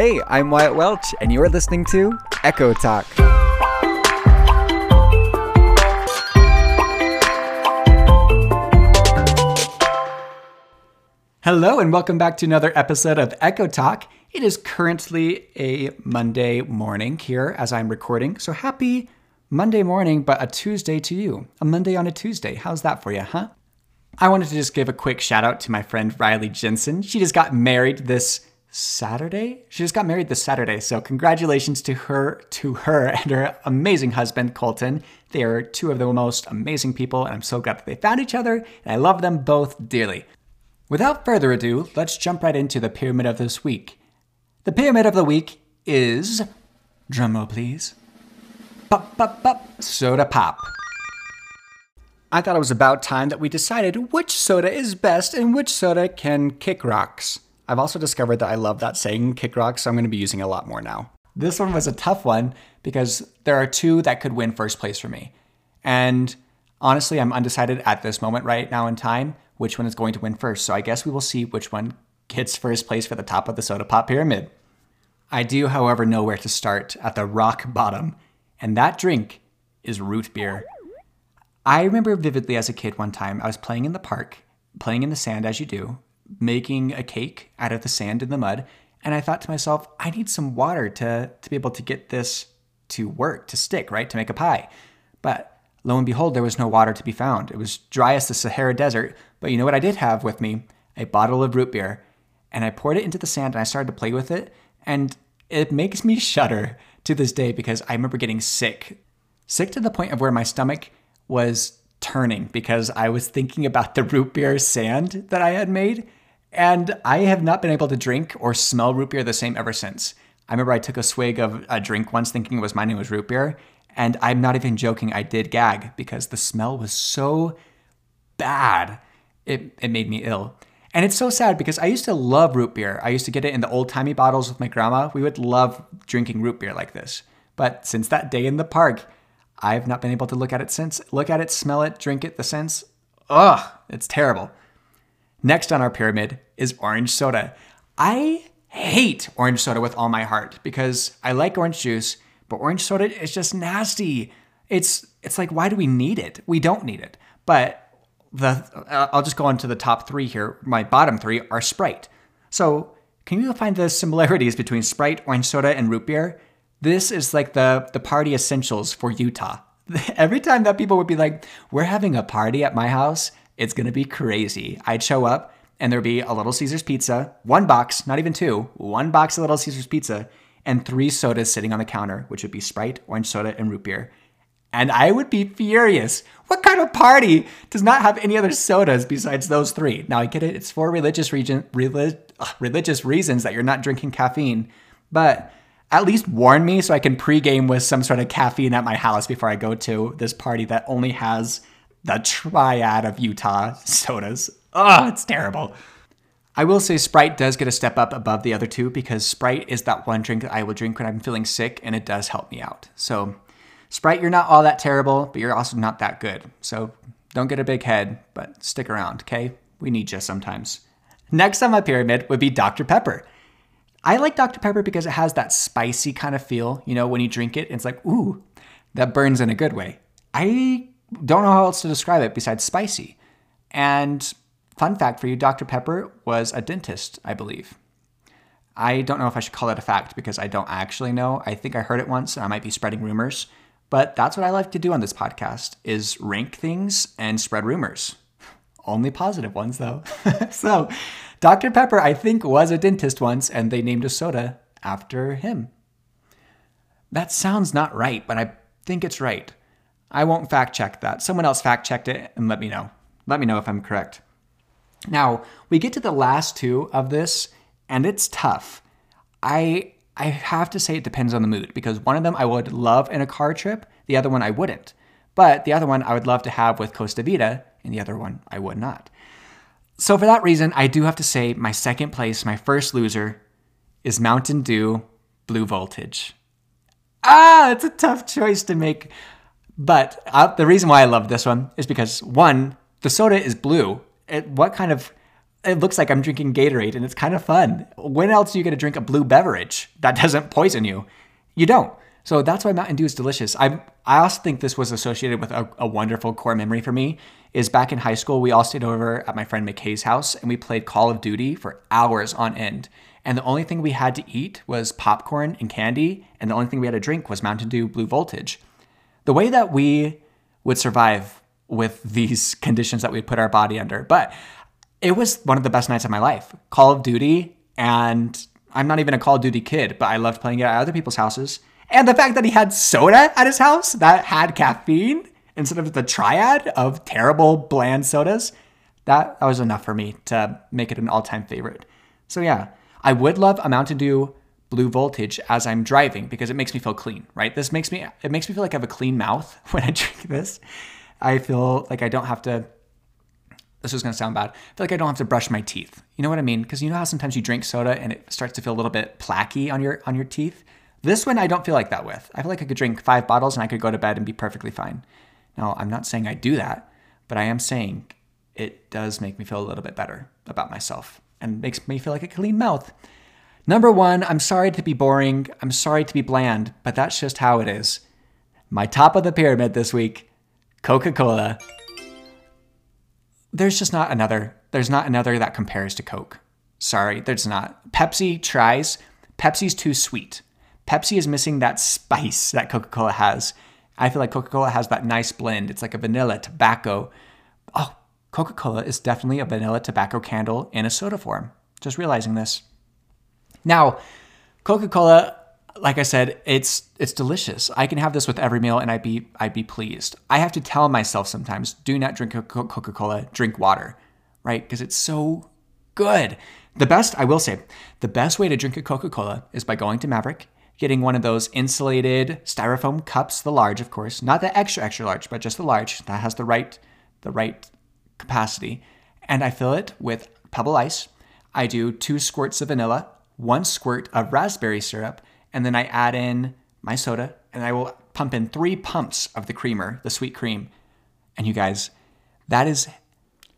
Hey, I'm Wyatt Welch, and you're listening to Echo Talk. Hello, and welcome back to another episode of Echo Talk. It is currently a Monday morning here as I'm recording, so happy Monday morning, but a Tuesday to you. A Monday on a Tuesday. How's that for you, huh? I wanted to just give a quick shout out to my friend Riley Jensen. She just got married this Saturday. She just got married this Saturday, so congratulations to her, to her and her amazing husband Colton. They are two of the most amazing people, and I'm so glad that they found each other, and I love them both dearly. Without further ado, let's jump right into the pyramid of this week. The pyramid of the week is, drumroll please, pop pop pop, soda pop. I thought it was about time that we decided which soda is best and which soda can kick rocks. I've also discovered that I love that saying, kick rocks, so I'm going to be using a lot more now. This one was a tough one because there are two that could win first place for me. And honestly, I'm undecided at this moment right now in time which one is going to win first. So I guess we will see which one gets first place for the top of the soda pop pyramid. I do, however, know where to start at the rock bottom, and that drink is root beer. I remember vividly as a kid one time, I was playing in the park, playing in the sand as you do, making a cake out of the sand and the mud, and I thought to myself, I need some water to, to be able to get this to work, to stick, right? To make a pie. But lo and behold, there was no water to be found. It was dry as the Sahara Desert. But you know what I did have with me? A bottle of root beer. And I poured it into the sand and I started to play with it. And it makes me shudder to this day because I remember getting sick. Sick to the point of where my stomach was turning because I was thinking about the root beer sand that I had made. And I have not been able to drink or smell root beer the same ever since. I remember I took a swig of a drink once thinking it was mine, it was root beer. And I'm not even joking, I did gag because the smell was so bad. It, it made me ill. And it's so sad because I used to love root beer. I used to get it in the old timey bottles with my grandma. We would love drinking root beer like this. But since that day in the park, I've not been able to look at it since. Look at it, smell it, drink it, the sense. Ugh, it's terrible. Next on our pyramid is orange soda. I hate orange soda with all my heart because I like orange juice, but orange soda is just nasty. It's it's like why do we need it? We don't need it. But the uh, I'll just go on to the top three here. My bottom three are Sprite. So can you find the similarities between Sprite, orange soda, and root beer? This is like the the party essentials for Utah. Every time that people would be like, "We're having a party at my house," it's gonna be crazy. I'd show up and there'd be a Little Caesars pizza, one box, not even two, one box of Little Caesars pizza, and three sodas sitting on the counter, which would be Sprite, orange soda, and root beer and I would be furious. What kind of party does not have any other sodas besides those three? Now I get it; it's for religious region, ugh, religious reasons that you're not drinking caffeine, but at least warn me so I can pregame with some sort of caffeine at my house before I go to this party that only has the triad of Utah sodas. Oh, it's terrible. I will say Sprite does get a step up above the other two because Sprite is that one drink that I will drink when I'm feeling sick and it does help me out. So Sprite, you're not all that terrible, but you're also not that good. So don't get a big head, but stick around, okay? We need you sometimes. Next on my pyramid would be Dr. Pepper. I like Dr. Pepper because it has that spicy kind of feel. You know, when you drink it, it's like, ooh, that burns in a good way. I don't know how else to describe it besides spicy. And fun fact for you Dr. Pepper was a dentist, I believe. I don't know if I should call it a fact because I don't actually know. I think I heard it once and I might be spreading rumors. But that's what I like to do on this podcast is rank things and spread rumors. Only positive ones though. so, Dr. Pepper I think was a dentist once and they named a soda after him. That sounds not right, but I think it's right. I won't fact check that. Someone else fact checked it and let me know. Let me know if I'm correct. Now, we get to the last two of this and it's tough. I I have to say it depends on the mood because one of them I would love in a car trip, the other one I wouldn't. But the other one I would love to have with Costa Vida, and the other one I would not. So for that reason, I do have to say my second place, my first loser, is Mountain Dew Blue Voltage. Ah, it's a tough choice to make. But uh, the reason why I love this one is because one, the soda is blue. It, what kind of it looks like I'm drinking Gatorade and it's kind of fun. When else are you going to drink a blue beverage that doesn't poison you? You don't. So that's why Mountain Dew is delicious. I I also think this was associated with a, a, wonderful core memory for me. Is back in high school, we all stayed over at my friend McKay's house and we played Call of Duty for hours on end. And the only thing we had to eat was popcorn and candy, and the only thing we had to drink was Mountain Dew Blue Voltage. The way that we would survive with these conditions that we put our body under, but it was one of the best nights of my life. Call of Duty, and I'm not even a Call of Duty kid, but I loved playing it at other people's houses. And the fact that he had soda at his house that had caffeine instead of the triad of terrible bland sodas, that, that was enough for me to make it an all time favorite. So, yeah, I would love a Mountain Dew blue voltage as I'm driving because it makes me feel clean, right? This makes me it makes me feel like I have a clean mouth when I drink this. I feel like I don't have to this is going to sound bad. I feel like I don't have to brush my teeth. You know what I mean? Because you know how sometimes you drink soda and it starts to feel a little bit placky on your on your teeth. This one I don't feel like that with. I feel like I could drink five bottles and I could go to bed and be perfectly fine. Now I'm not saying I do that, but I am saying it does make me feel a little bit better about myself and makes me feel like a clean mouth. Number one, I'm sorry to be boring. I'm sorry to be bland, but that's just how it is. My top of the pyramid this week Coca Cola there's just not another. There's not another that compares to Coke. Sorry, there's not. Pepsi tries. Pepsi's too sweet. Pepsi is missing that spice that Coca Cola has. I feel like Coca Cola has that nice blend. It's like a vanilla tobacco. Oh, Coca Cola is definitely a vanilla tobacco candle in a soda form. Just realizing this. Now, Coca Cola like I said, it's it's delicious. I can have this with every meal and I'd be I'd be pleased. I have to tell myself sometimes, do not drink Coca-Cola, drink water, right? Because it's so good. The best, I will say, the best way to drink a Coca-Cola is by going to Maverick, getting one of those insulated styrofoam cups, the large, of course, not the extra extra large, but just the large that has the right the right capacity, and I fill it with pebble ice. I do two squirts of vanilla, one squirt of raspberry syrup, and then I add in my soda and I will pump in three pumps of the creamer, the sweet cream. And you guys, that is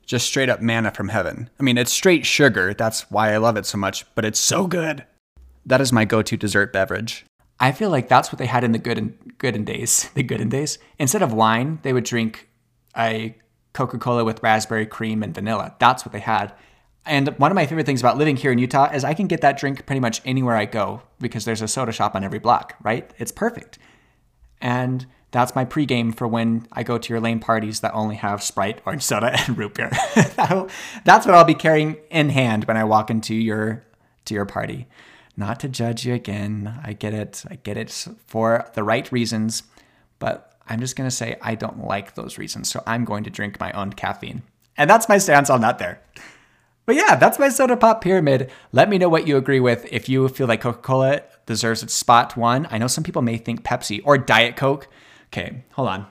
just straight up manna from heaven. I mean, it's straight sugar. That's why I love it so much, but it's so good. That is my go-to dessert beverage. I feel like that's what they had in the good and good and days. The good and days. Instead of wine, they would drink a Coca-Cola with raspberry cream and vanilla. That's what they had. And one of my favorite things about living here in Utah is I can get that drink pretty much anywhere I go because there's a soda shop on every block, right? It's perfect. And that's my pregame for when I go to your lane parties that only have Sprite, orange soda, and root beer. that's what I'll be carrying in hand when I walk into your to your party. Not to judge you again. I get it. I get it for the right reasons, but I'm just gonna say I don't like those reasons. So I'm going to drink my own caffeine. And that's my stance on that there. But yeah, that's my soda pop pyramid. Let me know what you agree with. If you feel like Coca Cola deserves its spot one, I know some people may think Pepsi or Diet Coke. Okay, hold on.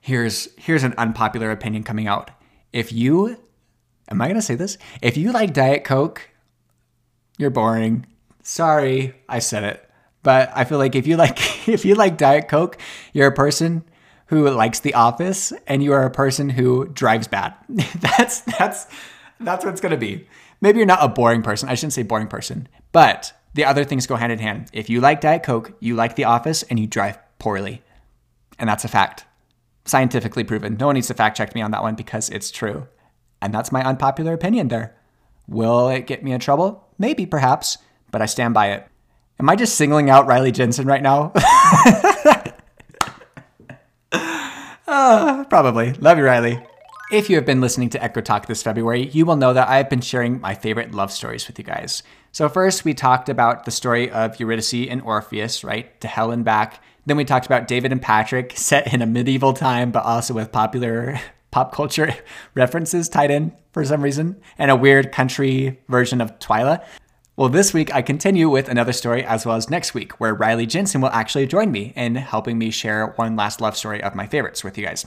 Here's here's an unpopular opinion coming out. If you am I gonna say this? If you like Diet Coke, you're boring. Sorry, I said it. But I feel like if you like if you like Diet Coke, you're a person who likes The Office and you are a person who drives bad. that's that's that's what it's going to be. Maybe you're not a boring person. I shouldn't say boring person, but the other things go hand in hand. If you like Diet Coke, you like The Office, and you drive poorly. And that's a fact. Scientifically proven. No one needs to fact check me on that one because it's true. And that's my unpopular opinion there. Will it get me in trouble? Maybe, perhaps, but I stand by it. Am I just singling out Riley Jensen right now? uh, probably. Love you, Riley. If you have been listening to Echo Talk this February, you will know that I've been sharing my favorite love stories with you guys. So, first, we talked about the story of Eurydice and Orpheus, right? To hell and back. Then we talked about David and Patrick, set in a medieval time, but also with popular pop culture references tied in for some reason, and a weird country version of Twyla. Well, this week I continue with another story as well as next week, where Riley Jensen will actually join me in helping me share one last love story of my favorites with you guys.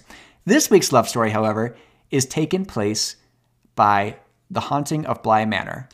This week's love story, however, is taken place by The Haunting of Bly Manor.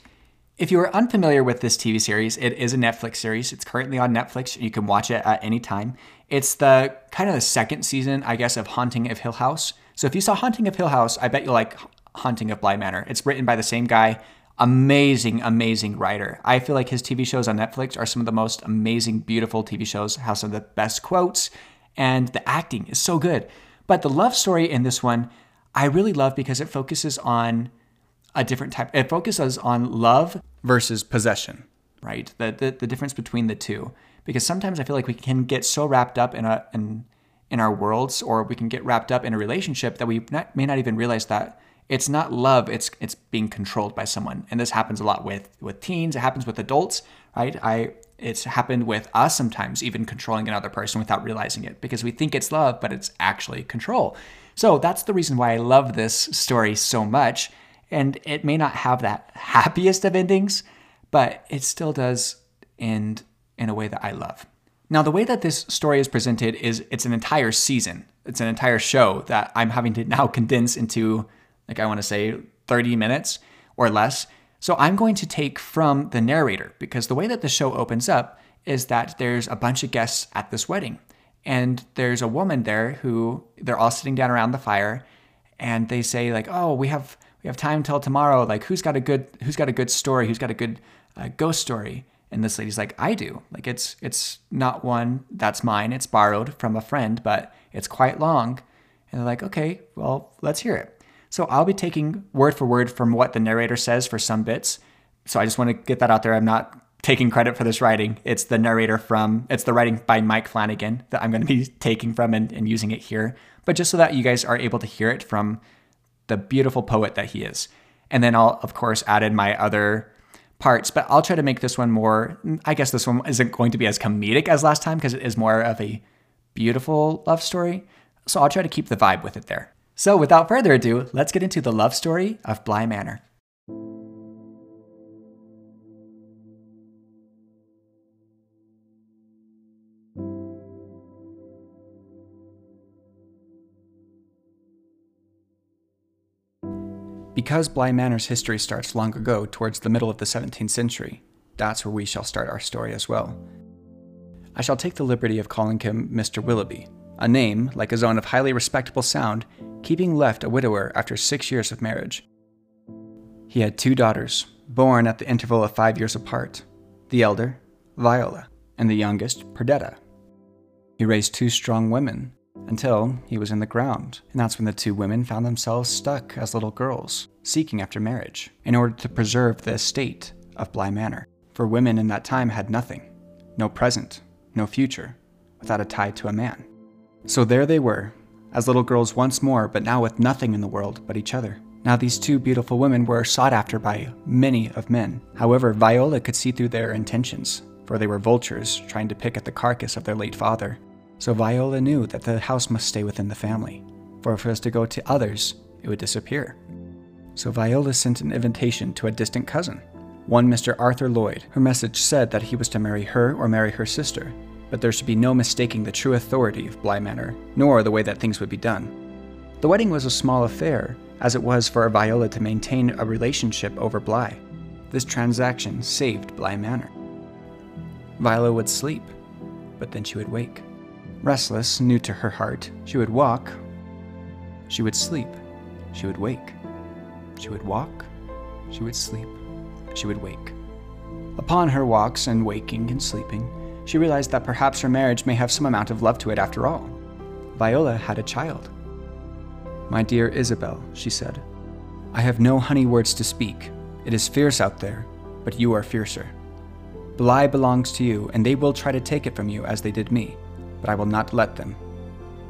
If you are unfamiliar with this TV series, it is a Netflix series. It's currently on Netflix. You can watch it at any time. It's the kind of the second season, I guess, of Haunting of Hill House. So if you saw Haunting of Hill House, I bet you'll like Haunting of Bly Manor. It's written by the same guy. Amazing, amazing writer. I feel like his TV shows on Netflix are some of the most amazing, beautiful TV shows, have some of the best quotes, and the acting is so good. But the love story in this one, I really love because it focuses on a different type. It focuses on love versus possession, right? The, the, the difference between the two. Because sometimes I feel like we can get so wrapped up in a in in our worlds, or we can get wrapped up in a relationship that we not, may not even realize that it's not love; it's it's being controlled by someone. And this happens a lot with with teens. It happens with adults, right? I it's happened with us sometimes, even controlling another person without realizing it, because we think it's love, but it's actually control. So that's the reason why I love this story so much and it may not have that happiest of endings, but it still does end in a way that I love. Now, the way that this story is presented is it's an entire season. It's an entire show that I'm having to now condense into, like, I want to say 30 minutes or less. So I'm going to take from the narrator because the way that the show opens up is that there's a bunch of guests at this wedding. And there's a woman there who they're all sitting down around the fire and they say, like, oh, we have we have time till tomorrow. Like, who's got a good who's got a good story? Who's got a good uh, ghost story? And this lady's like, I do. Like, it's it's not one that's mine. It's borrowed from a friend, but it's quite long. And they're like, okay, well, let's hear it. So I'll be taking word for word from what the narrator says for some bits. So I just want to get that out there. I'm not taking credit for this writing. It's the narrator from, it's the writing by Mike Flanagan that I'm going to be taking from and, and using it here. But just so that you guys are able to hear it from the beautiful poet that he is. And then I'll, of course, add in my other parts, but I'll try to make this one more. I guess this one isn't going to be as comedic as last time because it is more of a beautiful love story. So I'll try to keep the vibe with it there. So without further ado, let's get into the love story of Bly Manor. Because Bly Manor's history starts long ago, towards the middle of the 17th century, that's where we shall start our story as well. I shall take the liberty of calling him Mr. Willoughby, a name, like his own of highly respectable sound, keeping left a widower after six years of marriage. He had two daughters, born at the interval of five years apart the elder, Viola, and the youngest, Perdita. He raised two strong women, until he was in the ground, and that's when the two women found themselves stuck as little girls, seeking after marriage, in order to preserve the estate of Bly Manor. For women in that time had nothing no present, no future, without a tie to a man. So there they were, as little girls once more, but now with nothing in the world but each other. Now, these two beautiful women were sought after by many of men. However, Viola could see through their intentions, for they were vultures trying to pick at the carcass of their late father, so Viola knew that the house must stay within the family, for if it was to go to others, it would disappear. So Viola sent an invitation to a distant cousin, one Mr. Arthur Lloyd. Her message said that he was to marry her or marry her sister, but there should be no mistaking the true authority of Bly Manor, nor the way that things would be done. The wedding was a small affair, as it was for Viola to maintain a relationship over Bly. This transaction saved Bly Manor. Viola would sleep, but then she would wake. Restless, new to her heart, she would walk. She would sleep. She would wake. She would walk. She would sleep. She would wake. Upon her walks and waking and sleeping, she realized that perhaps her marriage may have some amount of love to it after all. Viola had a child. My dear Isabel, she said, I have no honey words to speak. It is fierce out there, but you are fiercer. Bly belongs to you, and they will try to take it from you as they did me but I will not let them.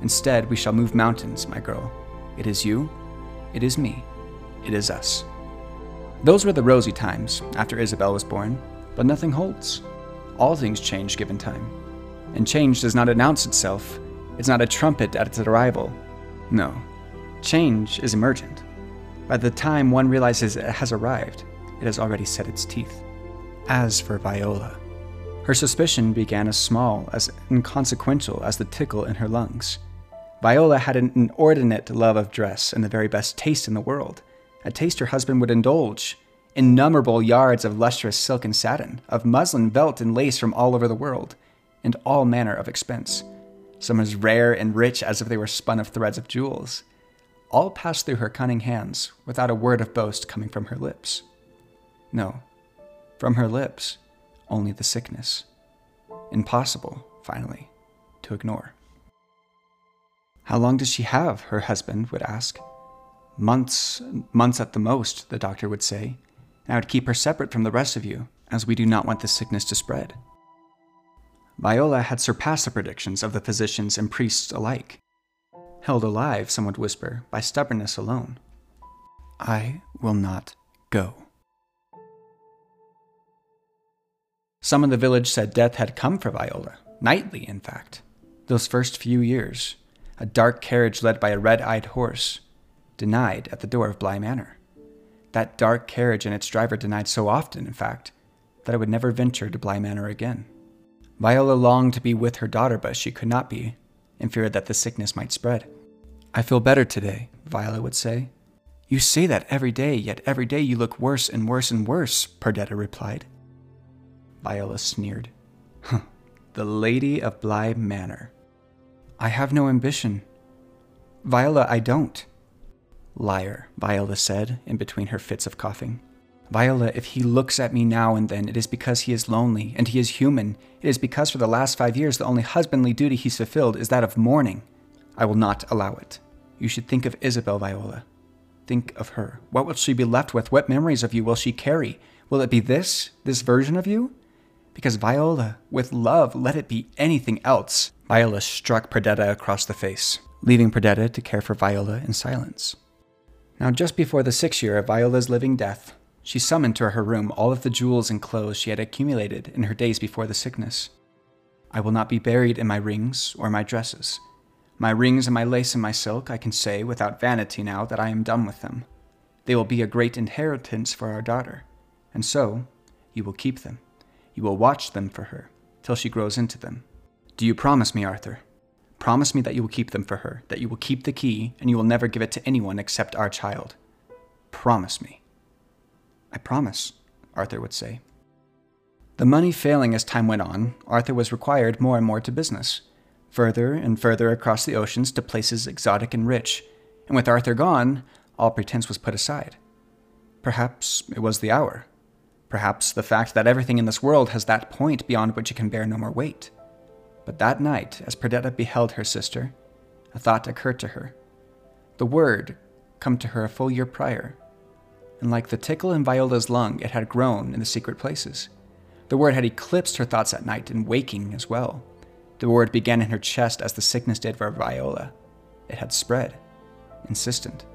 Instead, we shall move mountains, my girl. It is you, it is me, it is us. Those were the rosy times after Isabel was born, but nothing holds. All things change given time. And change does not announce itself, it's not a trumpet at its arrival. No, change is emergent. By the time one realizes it has arrived, it has already set its teeth. As for Viola, her suspicion began as small, as inconsequential as the tickle in her lungs. Viola had an inordinate love of dress and the very best taste in the world, a taste her husband would indulge. Innumerable yards of lustrous silk and satin, of muslin, velvet, and lace from all over the world, and all manner of expense, some as rare and rich as if they were spun of threads of jewels. all passed through her cunning hands without a word of boast coming from her lips. No, from her lips, only the sickness. Impossible, finally, to ignore. How long does she have? her husband would ask. Months, months at the most, the doctor would say. I would keep her separate from the rest of you, as we do not want the sickness to spread. Viola had surpassed the predictions of the physicians and priests alike. Held alive, some would whisper, by stubbornness alone. I will not go. Some in the village said death had come for Viola, nightly, in fact. Those first few years, a dark carriage led by a red eyed horse, denied at the door of Bly Manor. That dark carriage and its driver denied so often, in fact, that I would never venture to Bly Manor again. Viola longed to be with her daughter, but she could not be, in fear that the sickness might spread. I feel better today, Viola would say. You say that every day, yet every day you look worse and worse and worse, Perdita replied. Viola sneered. the Lady of Bly Manor. I have no ambition. Viola, I don't. Liar, Viola said, in between her fits of coughing. Viola, if he looks at me now and then, it is because he is lonely, and he is human. It is because for the last five years the only husbandly duty he's fulfilled is that of mourning. I will not allow it. You should think of Isabel, Viola. Think of her. What will she be left with? What memories of you will she carry? Will it be this, this version of you? Because Viola, with love, let it be anything else. Viola struck Perdita across the face, leaving Perdita to care for Viola in silence. Now, just before the sixth year of Viola's living death, she summoned to her room all of the jewels and clothes she had accumulated in her days before the sickness. I will not be buried in my rings or my dresses. My rings and my lace and my silk, I can say without vanity now that I am done with them. They will be a great inheritance for our daughter, and so you will keep them. You will watch them for her till she grows into them. Do you promise me, Arthur? Promise me that you will keep them for her, that you will keep the key, and you will never give it to anyone except our child. Promise me. I promise, Arthur would say. The money failing as time went on, Arthur was required more and more to business, further and further across the oceans to places exotic and rich, and with Arthur gone, all pretense was put aside. Perhaps it was the hour. Perhaps the fact that everything in this world has that point beyond which it can bear no more weight. But that night, as Perdita beheld her sister, a thought occurred to her. The word, come to her a full year prior, and like the tickle in Viola's lung, it had grown in the secret places. The word had eclipsed her thoughts at night and waking as well. The word began in her chest as the sickness did for Viola. It had spread, insistent.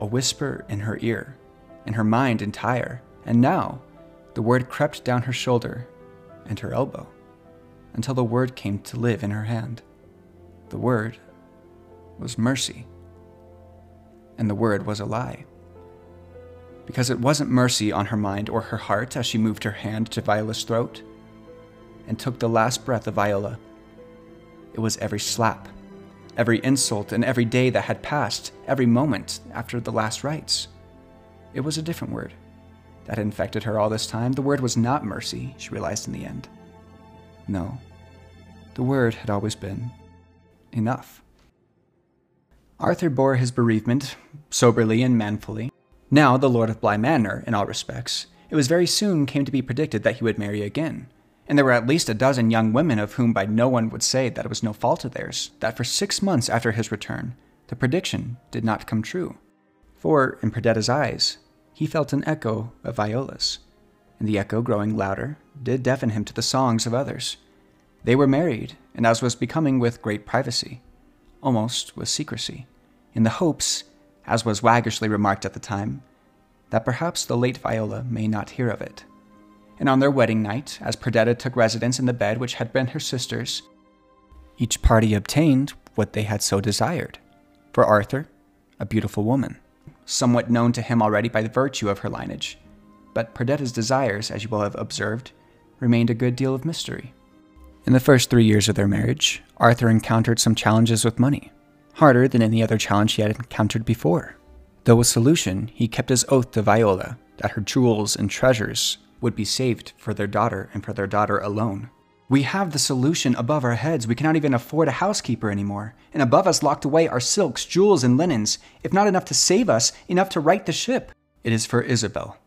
A whisper in her ear, in her mind entire, and now the word crept down her shoulder and her elbow until the word came to live in her hand. The word was mercy. And the word was a lie. Because it wasn't mercy on her mind or her heart as she moved her hand to Viola's throat and took the last breath of Viola. It was every slap, every insult, and every day that had passed, every moment after the last rites. It was a different word that had infected her all this time. The word was not mercy, she realized in the end. No, the word had always been enough. Arthur bore his bereavement soberly and manfully. Now the Lord of Bly Manor, in all respects, it was very soon came to be predicted that he would marry again. And there were at least a dozen young women of whom by no one would say that it was no fault of theirs, that for six months after his return, the prediction did not come true. For, in Perdita's eyes, he felt an echo of Viola's, and the echo growing louder did deafen him to the songs of others. They were married, and as was becoming with great privacy, almost with secrecy, in the hopes, as was waggishly remarked at the time, that perhaps the late Viola may not hear of it. And on their wedding night, as Perdita took residence in the bed which had been her sister's, each party obtained what they had so desired. For Arthur, a beautiful woman, somewhat known to him already by the virtue of her lineage, but Perdita's desires, as you will have observed, remained a good deal of mystery. In the first three years of their marriage, Arthur encountered some challenges with money, harder than any other challenge he had encountered before. Though a solution, he kept his oath to Viola that her jewels and treasures would be saved for their daughter and for their daughter alone. We have the solution above our heads. We cannot even afford a housekeeper anymore. And above us, locked away, are silks, jewels, and linens, if not enough to save us, enough to right the ship. It is for Isabel.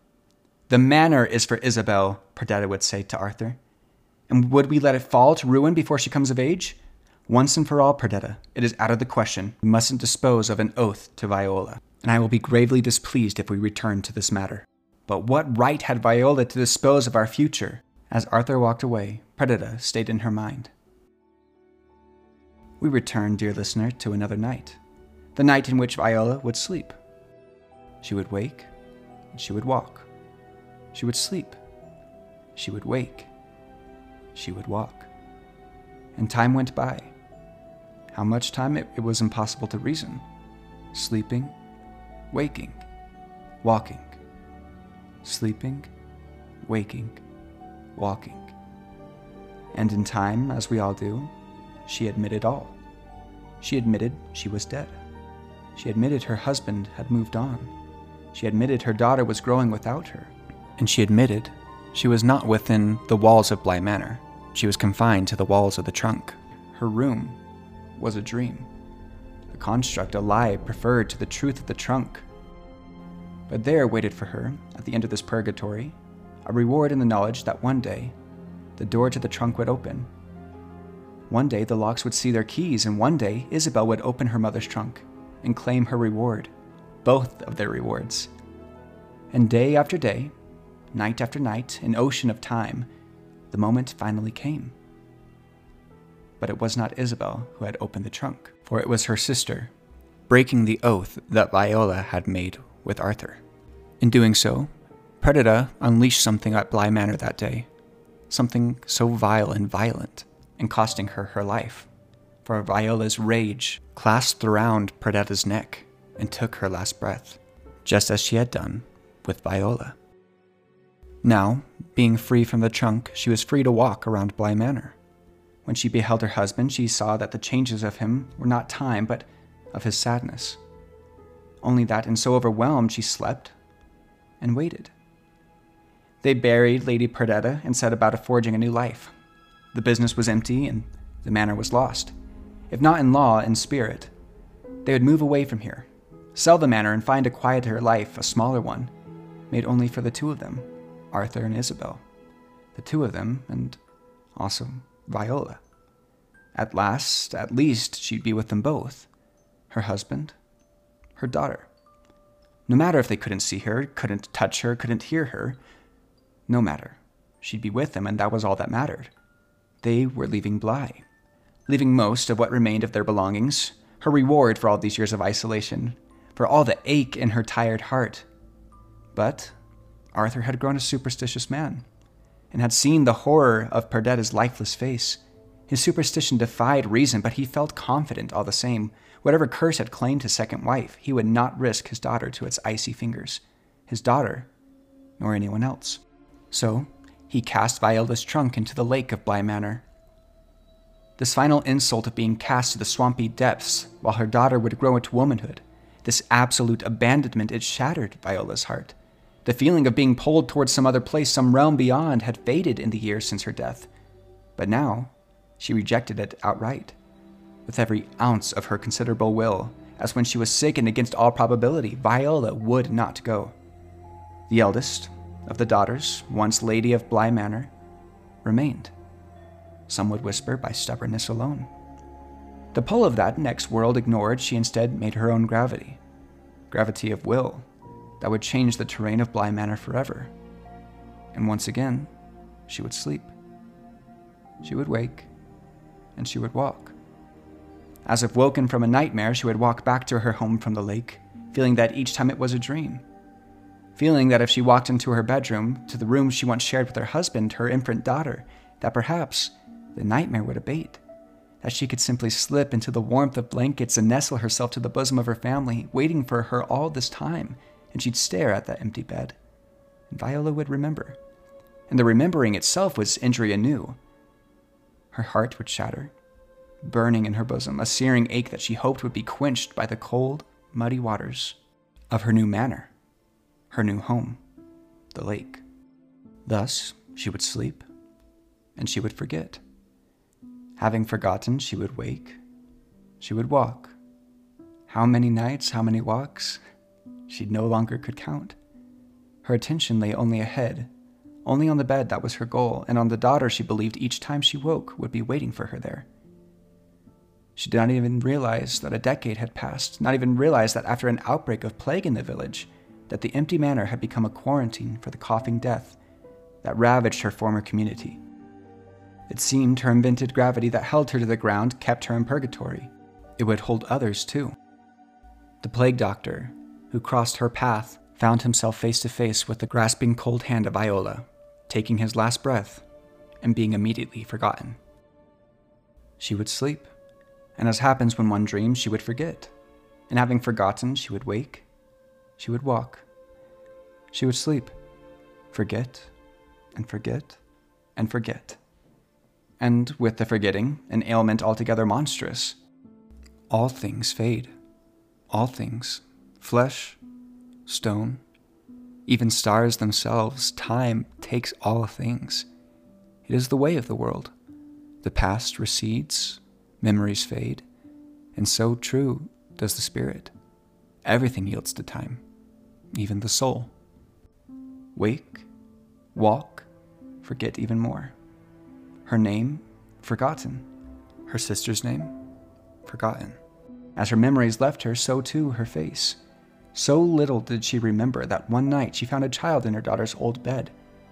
The manor is for Isabel, Perdita would say to Arthur. And would we let it fall to ruin before she comes of age? Once and for all, Perdita, it is out of the question. We mustn't dispose of an oath to Viola, and I will be gravely displeased if we return to this matter. But what right had Viola to dispose of our future? As Arthur walked away, Perdita stayed in her mind. We return, dear listener, to another night. The night in which Viola would sleep. She would wake, and she would walk. She would sleep. She would wake. She would walk. And time went by. How much time it, it was impossible to reason. Sleeping, waking, walking, sleeping, waking, walking. And in time, as we all do, she admitted all. She admitted she was dead. She admitted her husband had moved on. She admitted her daughter was growing without her. And she admitted she was not within the walls of Bly Manor. She was confined to the walls of the trunk. Her room was a dream, a construct, a lie preferred to the truth of the trunk. But there waited for her, at the end of this purgatory, a reward in the knowledge that one day the door to the trunk would open. One day the locks would see their keys, and one day Isabel would open her mother's trunk and claim her reward, both of their rewards. And day after day, night after night, an ocean of time, the moment finally came. But it was not Isabel who had opened the trunk, for it was her sister, breaking the oath that Viola had made with Arthur. In doing so, Perdita unleashed something at Bly Manor that day, something so vile and violent, and costing her her life. For Viola's rage clasped around Perdita's neck and took her last breath, just as she had done with Viola. Now, being free from the trunk, she was free to walk around Bly Manor. When she beheld her husband, she saw that the changes of him were not time, but of his sadness. Only that, in so overwhelmed, she slept and waited. They buried Lady Perdita and set about forging a new life. The business was empty and the manor was lost. If not in law, in spirit. They would move away from here, sell the manor, and find a quieter life, a smaller one, made only for the two of them. Arthur and Isabel, the two of them, and also Viola. At last, at least, she'd be with them both her husband, her daughter. No matter if they couldn't see her, couldn't touch her, couldn't hear her, no matter. She'd be with them, and that was all that mattered. They were leaving Bly, leaving most of what remained of their belongings, her reward for all these years of isolation, for all the ache in her tired heart. But Arthur had grown a superstitious man, and had seen the horror of Perdita's lifeless face. His superstition defied reason, but he felt confident all the same. Whatever curse had claimed his second wife, he would not risk his daughter to its icy fingers. His daughter, nor anyone else. So, he cast Viola's trunk into the lake of Bly Manor. This final insult of being cast to the swampy depths while her daughter would grow into womanhood, this absolute abandonment, it shattered Viola's heart. The feeling of being pulled towards some other place, some realm beyond, had faded in the years since her death. But now, she rejected it outright, with every ounce of her considerable will, as when she was sick and against all probability, Viola would not go. The eldest of the daughters, once Lady of Bly Manor, remained. Some would whisper by stubbornness alone. The pull of that next world ignored, she instead made her own gravity. Gravity of will, that would change the terrain of Bly Manor forever. And once again, she would sleep. She would wake, and she would walk. As if woken from a nightmare, she would walk back to her home from the lake, feeling that each time it was a dream. Feeling that if she walked into her bedroom, to the room she once shared with her husband, her infant daughter, that perhaps the nightmare would abate. That she could simply slip into the warmth of blankets and nestle herself to the bosom of her family, waiting for her all this time and she'd stare at that empty bed. And Viola would remember. And the remembering itself was injury anew. Her heart would shatter, burning in her bosom, a searing ache that she hoped would be quenched by the cold, muddy waters of her new manor, her new home, the lake. Thus, she would sleep, and she would forget. Having forgotten, she would wake. She would walk. How many nights, how many walks? She no longer could count. Her attention lay only ahead, only on the bed that was her goal, and on the daughter she believed each time she woke would be waiting for her there. She did not even realize that a decade had passed, not even realize that after an outbreak of plague in the village, that the empty manor had become a quarantine for the coughing death that ravaged her former community. It seemed her invented gravity that held her to the ground kept her in purgatory. It would hold others too. The plague doctor, who crossed her path, found himself face to face with the grasping cold hand of Viola, taking his last breath and being immediately forgotten. She would sleep and as happens when one dreams, she would forget. And having forgotten, she would wake. She would walk. She would sleep. Forget, and forget, and forget. And with the forgetting, an ailment altogether monstrous. All things fade. All things. Flesh, stone, even stars themselves, time takes all things. It is the way of the world. The past recedes, memories fade, and so true does the spirit. Everything yields to time, even the soul. Wake, walk, forget even more. Her name, forgotten. Her sister's name, forgotten. As her memories left her, so too her face. So little did she remember that one night she found a child in her daughter's old bed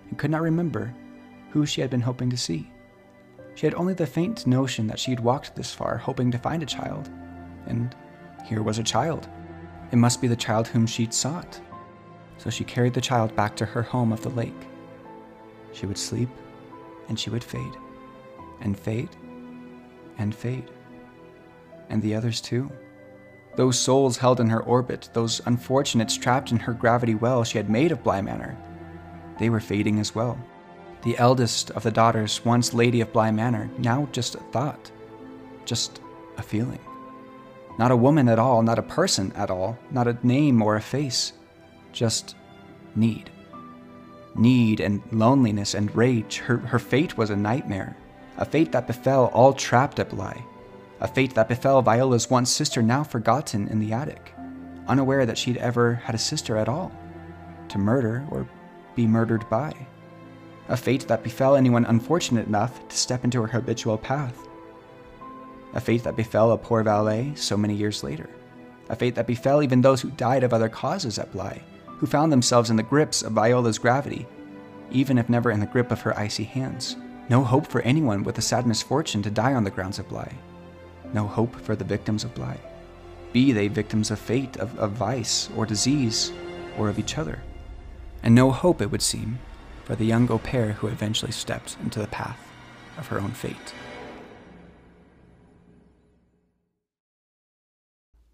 and could not remember who she had been hoping to see. She had only the faint notion that she had walked this far hoping to find a child. And here was a child. It must be the child whom she'd sought. So she carried the child back to her home of the lake. She would sleep, and she would fade, and fade, and fade. And the others too. Those souls held in her orbit, those unfortunates trapped in her gravity well she had made of Bly Manor, they were fading as well the eldest of the daughters, once Lady of Bly Manor, now just a thought, just a feeling. Not a woman at all, not a person at all, not a name or a face, just need. Need and loneliness and rage. Her, her fate was a nightmare, a fate that befell all trapped at Bly, a fate that befell Viola's once sister, now forgotten in the attic, unaware that she'd ever had a sister at all, to murder or be murdered by a fate that befell anyone unfortunate enough to step into her habitual path. A fate that befell a poor valet so many years later. A fate that befell even those who died of other causes at Bly, who found themselves in the grips of Viola's gravity, even if never in the grip of her icy hands. No hope for anyone with the sad misfortune to die on the grounds of Bly. No hope for the victims of blight, Be they victims of fate, of, of vice, or disease, or of each other. And no hope, it would seem, for the young au pair who eventually stepped into the path of her own fate.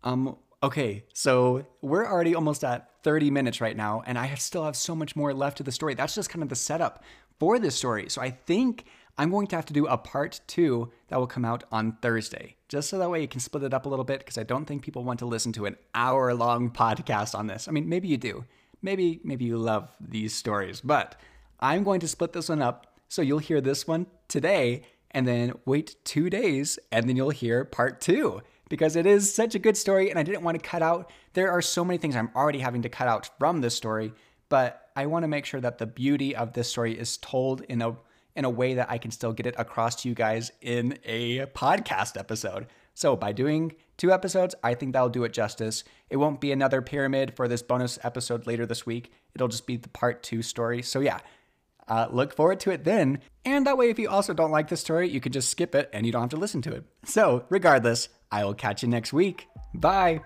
Um, okay, so we're already almost at 30 minutes right now, and I still have so much more left to the story. That's just kind of the setup for this story. So I think I'm going to have to do a part two that will come out on Thursday, just so that way you can split it up a little bit, because I don't think people want to listen to an hour long podcast on this. I mean, maybe you do. Maybe, maybe you love these stories, but I'm going to split this one up. So you'll hear this one today and then wait two days and then you'll hear part two because it is such a good story and I didn't want to cut out. There are so many things I'm already having to cut out from this story, but I want to make sure that the beauty of this story is told in a in a way that I can still get it across to you guys in a podcast episode. So by doing two episodes, I think that'll do it justice. It won't be another pyramid for this bonus episode later this week. It'll just be the part two story. So yeah, uh, look forward to it then. And that way, if you also don't like the story, you can just skip it and you don't have to listen to it. So, regardless, I will catch you next week. Bye.